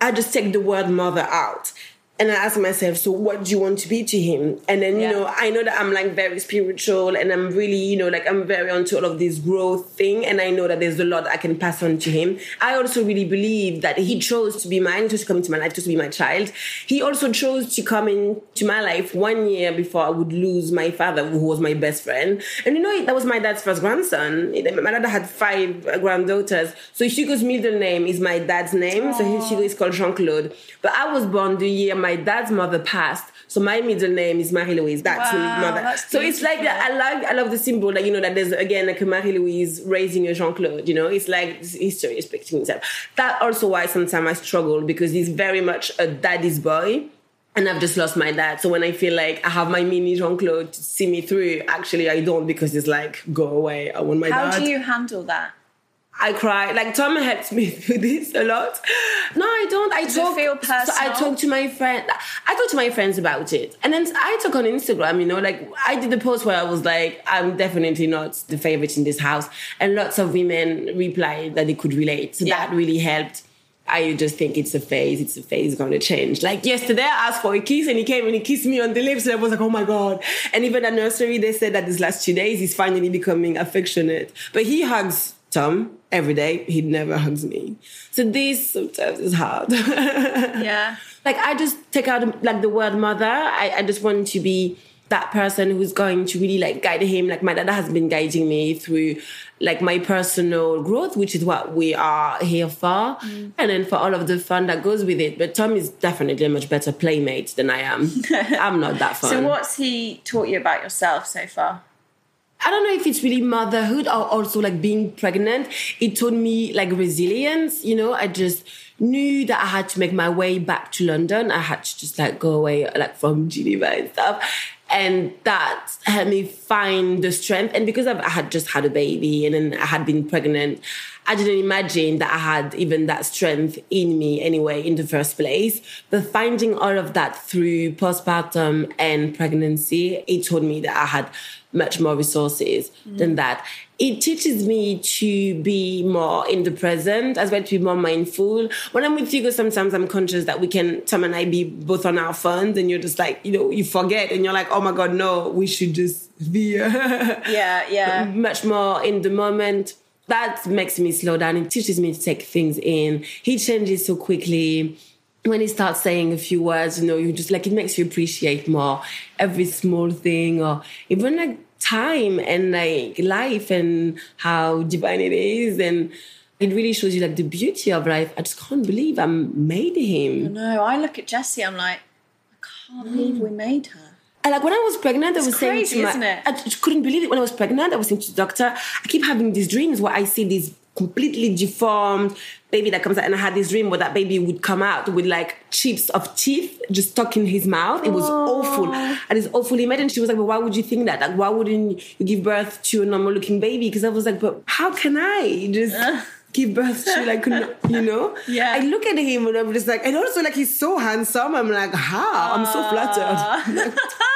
I just take the word mother out. And I ask myself, so what do you want to be to him? And then, Yeah. you know, I know that I'm like very spiritual and I'm really, you know, like I'm very onto all of this growth thing. And I know that there's a lot I can pass on to him. I also really believe that he chose to be mine, chose to come into my life, chose to be my child. He also chose to come into my life one year before I would lose my father, who was my best friend. And you know, that was my dad's first grandson. My dad had five granddaughters. So Hugo's middle name is my dad's name. So his Hugo is called Jean Claude. But I was born the year my dad's mother passed. So my middle name is Marie Louise. That's Wow, my mother. that's so it's like that. I like, I love the symbol that you know that there's again like a Marie Louise raising a Jean Claude. You know, it's like history is repeating itself. That also why sometimes I struggle because he's very much a daddy's boy. And I've just lost my dad. So when I feel like I have my mini Jean Claude to see me through, actually I don't because it's like, go away. I want my How dad. How do you handle that? I cry. Like Tom helps me [LAUGHS] through this a lot. No, I don't. I Does talk. feel So I talk to my friend. I talk to my friends about it, and then I talk on Instagram. You know, like I did a post where I was like, "I'm definitely not the favorite in this house," and lots of women replied that they could relate. So Yeah. that really helped. I just think it's a phase. It's a phase going to change. Like yesterday, I asked for a kiss and he came and he kissed me on the lips, and I was like, "Oh my god!" And even at nursery, they said that these last two days he's finally becoming affectionate. But he hugs Tom every day. He never hugs me. So this sometimes is hard. [LAUGHS] Yeah. like I just take out like the word mother. I, I just want to be that person who's going to really like guide him. Like my dad has been guiding me through like my personal growth, which is what we are here for. Mm. And then for all of the fun that goes with it. But Tom is definitely a much better playmate than I am. [LAUGHS] I'm not that fun. So what's he taught you about yourself so far? I don't know if it's really motherhood or also like being pregnant. It taught me like resilience. You know, I just knew that I had to make my way back to London. I had to just like go away like from Geneva and stuff. And that helped me find the strength. And because I've, I had just had a baby and then I had been pregnant, I didn't imagine that I had even that strength in me anyway in the first place. But finding all of that through postpartum and pregnancy, it told me that I had much more resources mm. than that. It teaches me to be more in the present as well, to be more mindful. When I'm with Hugo, sometimes I'm conscious that we can, Tom and I, be both on our phones and you're just like, you know, you forget and you're like, oh my God, no, we should just be [LAUGHS] Yeah, yeah. much more in the moment. That makes me slow down. It teaches me to take things in. He changes so quickly. When he starts saying a few words, you know, you just like it makes you appreciate more every small thing or even like time and like life and how divine it is. And it really shows you like the beauty of life. I just can't believe I made him. No, I look at Jessie, I'm like, I can't believe we made her. And like when I was pregnant, I was saying crazy, to my, isn't it? I just couldn't believe it. When I was pregnant, I was saying to the doctor, I keep having these dreams where I see this completely deformed baby that comes out, and I had this dream where that baby would come out with like chips of teeth just stuck in his mouth. It was awful, and it's awful image. And she was like, "But why would you think that? Like, why wouldn't you give birth to a normal looking baby?" Because I was like, "But how can I just?" Give birth to like you know, [LAUGHS] Yeah. I look at him and I'm just like, and also like he's so handsome. I'm like, how? I'm so flattered. [LAUGHS]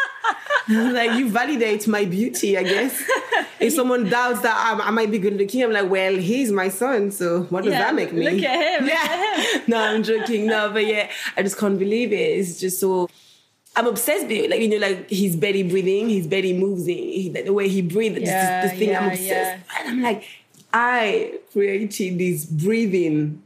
[LAUGHS] like you validate my beauty, I guess. [LAUGHS] if someone doubts that I'm, I might be good looking, I'm like, well, he's my son, so what does Yeah, that make me? look at him, Yeah. at [LAUGHS] no, I'm joking. No, but yeah, I just can't believe it. It's just so. I'm obsessed with. Like, you know, like his belly breathing, his belly moves, he, the way he breathes, Yeah, this, this thing, I'm obsessed. yeah. And I'm like, I created this breathing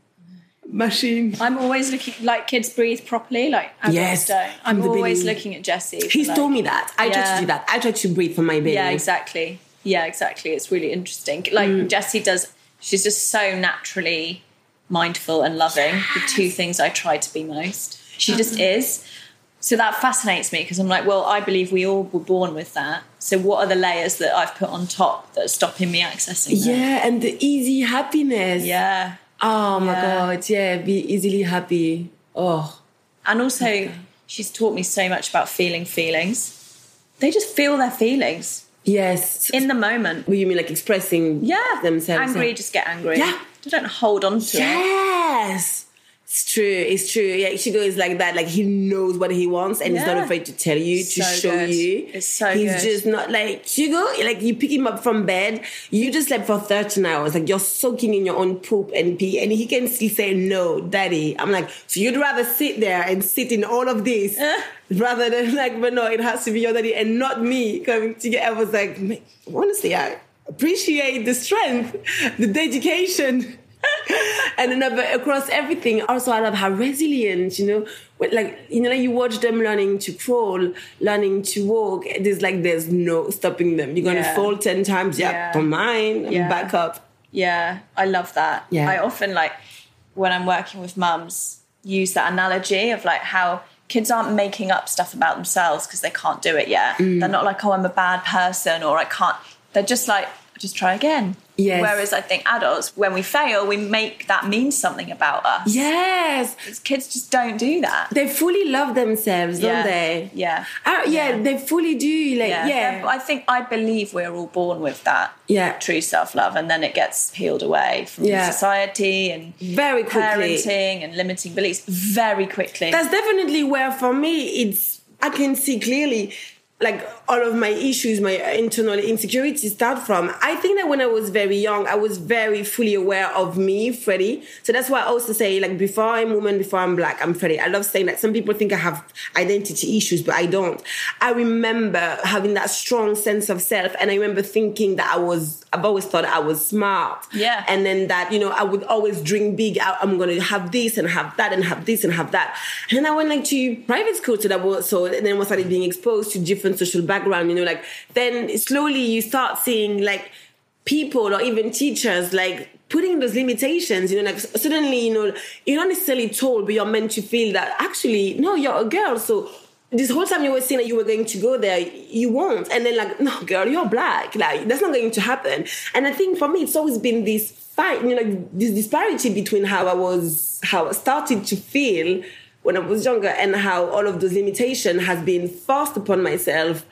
machine. I'm always looking like kids breathe properly, like adults Yes, don't. I'm always beginning. looking at Jesse. He's like- told me that. I try to do that. I try to breathe for my baby. Yeah, exactly. Yeah, exactly. It's really interesting. Like Mm. Jessie does, she's just so naturally mindful and loving. The two things I try to be most. She just is. So that fascinates me because I'm like, well, I believe we all were born with that. So what are the layers that I've put on top that are stopping me accessing that? Yeah, and the easy happiness. Yeah. Oh my Yeah. god. Yeah, be easily happy. Oh. And also, she's taught me so much about feeling feelings. They just feel their feelings Yes. in the moment. What you mean, like expressing Yeah. themselves? Angry, just get angry. Yeah. Don't hold on to it. Yes. It's true. It's true. Yeah, Ichigo is like that. Like he knows what he wants, and he's not afraid to tell you, to So show good. you. It's so He's good. just not like Chigo. Like you pick him up from bed, you just slept for thirteen hours. Like you're soaking in your own poop and pee, and he can still say no, daddy. I'm like, so you'd rather sit there and sit in all of this [LAUGHS] rather than like, but no, it has to be your daddy and not me coming to get. I was like, honestly, I appreciate the strength, the dedication and another across everything. Also, I love how resilient, you know, like you know, like you watch them learning to crawl, learning to walk. There's like there's no stopping them. You're gonna Yeah. fall ten times, yeah, Yeah. don't mind, Yeah. back up. Yeah, I love that. Yeah. I often like when I'm working with mums use that analogy of like how kids aren't making up stuff about themselves because they can't do it yet. Mm. They're not like, oh, I'm a bad person or I can't. They're just like, just try again. Yes. Whereas I think adults, when we fail, we make that mean something about us. Yes, Kids just don't do that. they fully love themselves, Yeah. don't they? Yeah. Uh, yeah, Yeah. they fully do. Like, Yeah. yeah, I think I believe we're all born with that. Yeah. True self love, and then it gets peeled away from Yeah. society and Very quickly. parenting and limiting beliefs very quickly. that's definitely where for me it's i can see clearly like all of my issues my internal insecurities start from i think that when i was very young i was very fully aware of me freddie. So that's why i also say like before i'm woman before i'm black i'm freddie. I love saying that. Some people think i have identity issues but i don't. I remember having that strong sense of self and i remember thinking that i was i've always thought i was smart. Yeah. and then that you know i would always dream big. I, i'm gonna have this and have that and have this and have that. And then i went like to private school so that was so and then I started being exposed to different social background you know like then slowly you start seeing like people or even teachers like putting those limitations you know like suddenly you know you're not necessarily told but you're meant to feel that actually no you're a girl so this whole time you were saying that you were going to go there, you won't. And then like, [LAUGHS] no, girl, you're black. Like that's not going to happen. And I think for me, it's always been this fight, you know, this disparity between how I was, how I started to feel when I was younger, and how all of those limitation has been forced upon myself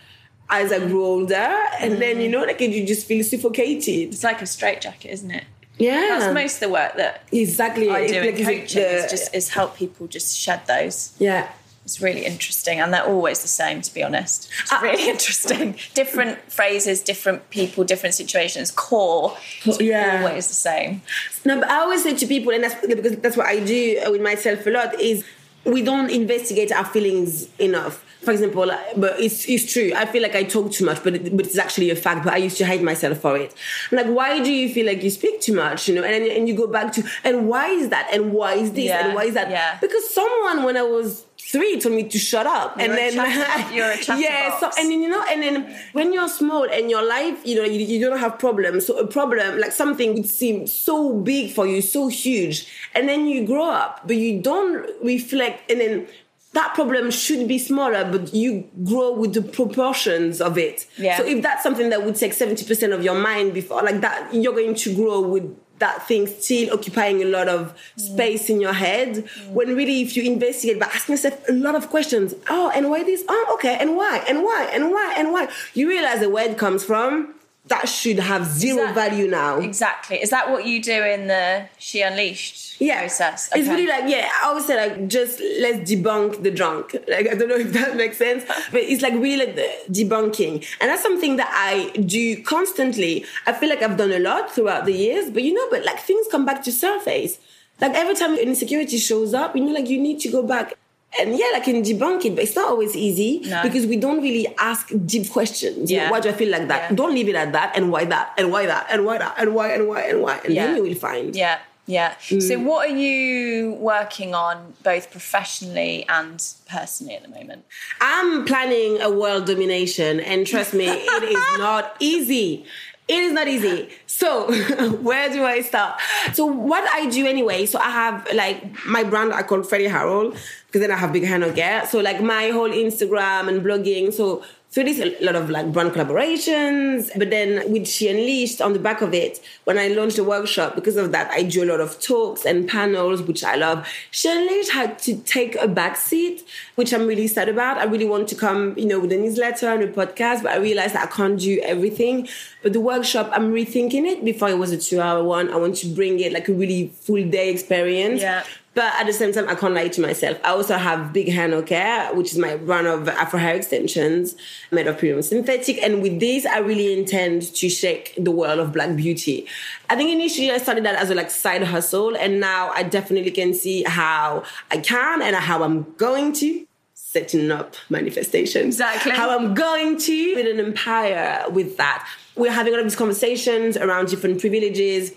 as I grew older. And then you know, like you just feel suffocated. it's like a straitjacket, isn't it? Yeah, That's most of the work that exactly. I It's do in like, is coaching the- is just is help people just shed those. yeah. It's really interesting, and they're always the same. To be honest, it's Ah. really [LAUGHS] interesting. Different phrases, different people, different situations. Core, it's Yeah. always the same. No, but I always say to people, and that's because that's what I do with myself a lot, is we don't investigate our feelings enough. For example, but it's, it's true. I feel like I talk too much, but it, but it's actually a fact. But I used to hate myself for it. I'm like, why do you feel like you speak too much? You know, and and you go back to, and why is that? And why is this? Yeah, And why is that? yeah. Because someone when I was three told me to shut up, You're and then chatter- [LAUGHS] you're a yeah. So and then, you know, and then when you're small and your life, you know, you, you don't have problems. So a problem, like something would seem so big for you, so huge. And then you grow up, but you don't reflect. And then that problem should be smaller, but you grow with the proportions of it. Yeah. So if that's something that would take 70% of your mind before, like that, you're going to grow with that thing still occupying a lot of mm. space in your head. Mm. When really, if you investigate by asking yourself a lot of questions, oh, and why this? Oh, okay, and why? And why? And why? And why? You realize the where it comes from. That should have zero that- value now. Exactly. Is that what you do in the She Unleashed yeah. process? It's really like, yeah, I always say like just let's debunk the drunk. Like I don't know [LAUGHS] if that makes sense. But it's like really like the debunking. And that's something that I do constantly. I feel like I've done a lot throughout the years, but you know, but like things come back to surface. Like every time an insecurity shows up, you know, like you need to go back and yeah, like debunk it, but it's not always easy No. because we don't really ask deep questions. You know, Yeah. why do I feel like that? Yeah. Don't leave it at that, and why that, and why that, and why that, and why and why and why, and Yeah. then you will find. Yeah, Yeah. Mm. So, what are you working on both professionally and personally at the moment? I'm planning a world domination, and trust me, it is [LAUGHS] not easy. It is not easy. So, [LAUGHS] where do I start? So, what I do anyway, so I have like my brand I call Freddie Harrel because then I have Big Hair No Care. So, like my whole Instagram and blogging. So, so there's a lot of like brand collaborations, but then with She Unleashed on the back of it, when I launched the workshop, because of that, I do a lot of talks and panels, which I love. She Unleashed had to take a back seat, which I'm really sad about. I really want to come, you know, with a newsletter and a podcast, but I realized that I can't do everything. But the workshop, I'm rethinking it. Before it was a two hour one, I want to bring it like a really full day experience. Yeah. But at the same time, I can't lie to myself. I also have Big Hair No Care, which is my run of Afro hair extensions made of premium synthetic. And with this, I really intend to shake the world of black beauty. I think initially I started that as a like side hustle, and now I definitely can see how I can and how I'm going to setting up manifestations. Exactly. How I'm going to build an empire with that. We're having all of these conversations around different privileges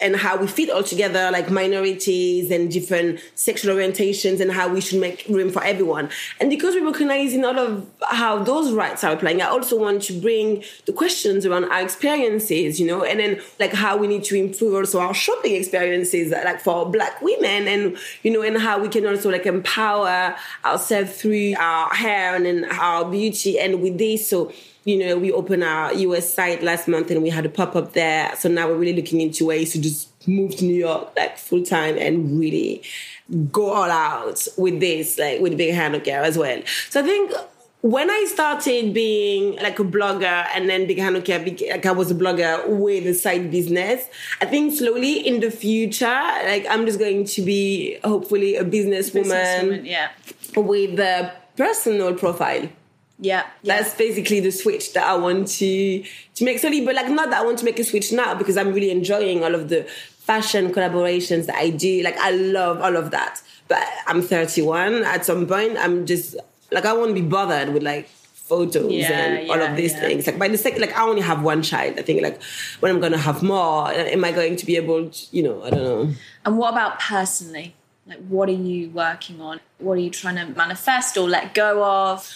and how we fit all together, like minorities and different sexual orientations, and how we should make room for everyone. And because we're recognizing all of how those rights are applying, I also want to bring the questions around our experiences, you know, and then like how we need to improve also our shopping experiences, like for Black women, and you know, and how we can also like empower ourselves through our hair and then our beauty, and with this, so you know, we opened our US site last month and we had a pop up there. So now we're really looking into ways to just move to New York like full time and really go all out with this, like with Big Hair No Care as well. So I think when I started being like a blogger and then Big Hair No Care, like I was a blogger with a side business, I think slowly in the future, like I'm just going to be hopefully a businesswoman, Businesswoman, yeah. with a personal profile. Yeah. That's basically the switch that I want to to make slowly, but like not that I want to make a switch now because I'm really enjoying all of the fashion collaborations that I do. Like I love all of that. But I'm 31. At some point, I'm just like I won't be bothered with like photos Yeah, and all of these yeah. things. Like by the second, like I only have one child. I think like when I'm gonna have more, am I going to be able to, you know, I don't know. And what about personally? Like, what are you working on? What are you trying to manifest or let go of?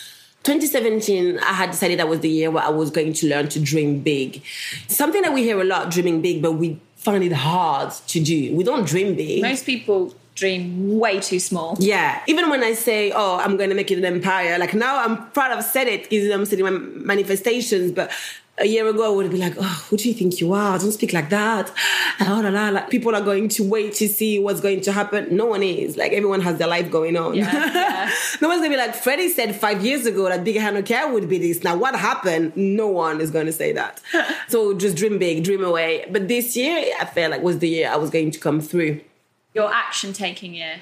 2017, I had decided that was the year where I was going to learn to dream big. Something that we hear a lot, dreaming big, but we find it hard to do. We don't dream big. Most people dream way too small. Yeah. Even when I say, oh, I'm going to make it an empire, like now I'm proud I've said it because I'm saying my manifestations, but a year ago I would be like, oh, who do you think you are? Don't speak like that. Oh, la, la, la. People are going to wait to see what's going to happen. No one is. Like everyone has their life going on. Yeah, [LAUGHS] yeah. no one's going to be like, Freddie said five years ago that Big Hair No Care would be this. Now what happened? No one is going to say that. [LAUGHS] so just dream big, dream away. But this year, I felt like was the year I was going to come through. Your action taking year.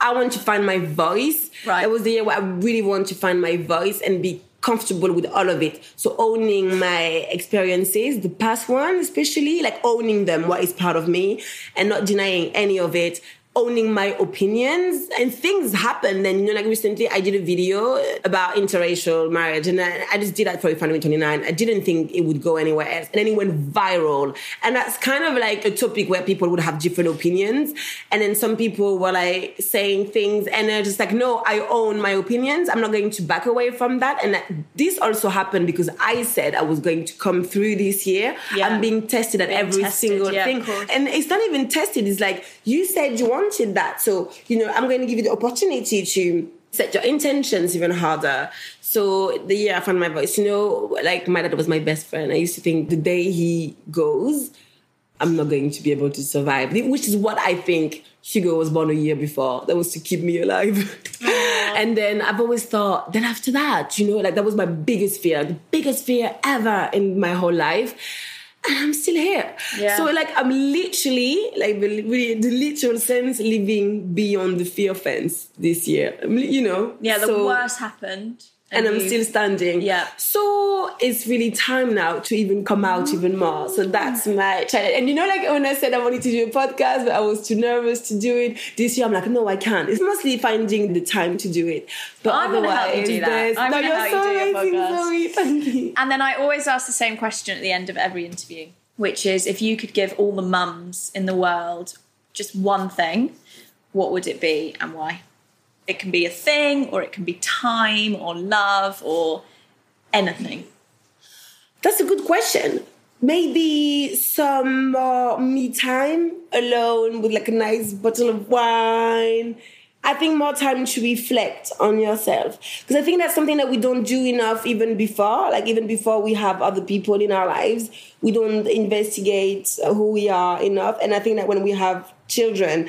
I want to find my voice. Right. It was the year where I really want to find my voice and be comfortable with all of it. So owning my experiences, the past one especially, like owning them, what is part of me, and not denying any of it. Owning my opinions and things happen. And you know, like recently, I did a video about interracial marriage, and I, I just did that for Refinery 29. I didn't think it would go anywhere else, and then it went viral. And that's kind of like a topic where people would have different opinions, and then some people were like saying things, and they're just like, "No, I own my opinions. I'm not going to back away from that." And that, this also happened because I said I was going to come through this year. Yeah. I'm being tested at Being every tested, single yeah, thing, and it's not even tested. It's like you said you wanted that, so you know I'm going to give you the opportunity to set your intentions even harder. So the year I found my voice, you know, like my dad was my best friend. I used to think the day he goes, I'm not going to be able to survive, which is what I think Hugo was born a year before. That was to keep me alive. [LAUGHS] and then I've always thought, then after that, you know, like that was my biggest fear, the biggest fear ever in my whole life. And I'm still here. Yeah. So like I'm literally, like the, really, the literal sense, living beyond the fear fence this year. You know? Yeah, the So- worst happened. And I'm still standing. Yeah. So it's really time now to even come out even more. So that's mm. my challenge. And you know, like when I said I wanted to do a podcast, but I was too nervous to do it. This year, I'm like, no, I can't. It's mostly finding the time to do it. But I'm gonna help you otherwise, do that. there's- I'm no, gonna you're help so you amazing. Zoe. Thank you. And then I always ask the same question at the end of every interview, which is if you could give all the mums in the world just one thing, what would it be and why? It can be a thing, or it can be time, or love, or anything. That's a good question. Maybe some uh, me time alone with like a nice bottle of wine. I think more time to reflect on yourself because I think that's something that we don't do enough even before. Like even before we have other people in our lives, we don't investigate who we are enough. And I think that when we have children,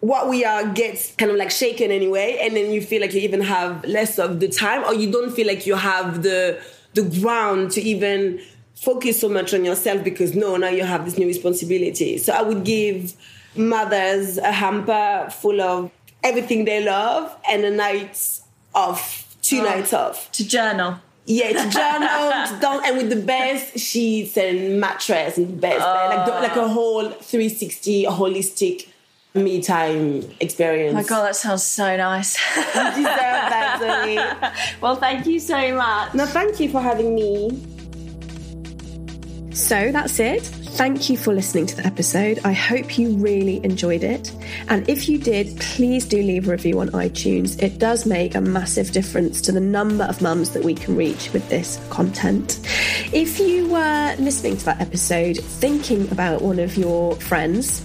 what we are gets kind of like shaken anyway, and then you feel like you even have less of the time, or you don't feel like you have the the ground to even focus so much on yourself because no, now you have this new responsibility. So I would give mothers a hamper full of everything they love and a night off, two oh, nights off. To journal. Yeah, to journal, [LAUGHS] and with the best sheets and mattress and the best, oh. like, like a whole 360 holistic me time experience. Oh my god, that sounds so nice. [LAUGHS] you deserve that, Zoe. [LAUGHS] Well, thank you so much. No, thank you for having me. So that's it. Thank you for listening to the episode. I hope you really enjoyed it. And if you did, please do leave a review on iTunes. It does make a massive difference to the number of mums that we can reach with this content. If you were listening to that episode thinking about one of your friends,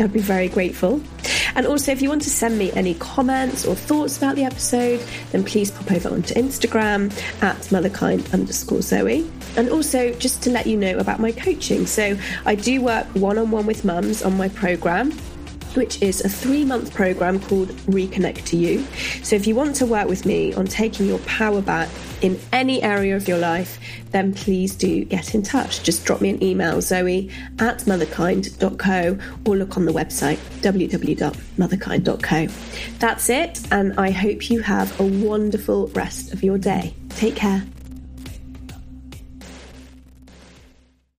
I'd be very grateful. And also, if you want to send me any comments or thoughts about the episode, then please pop over onto Instagram at motherkind underscore Zoe. And also, just to let you know about my coaching. So, I do work one on one with mums on my program which is a three month program called Reconnect to You. So, if you want to work with me on taking your power back in any area of your life, then please do get in touch. Just drop me an email, zoe at motherkind.co, or look on the website, www.motherkind.co. That's it, and I hope you have a wonderful rest of your day. Take care.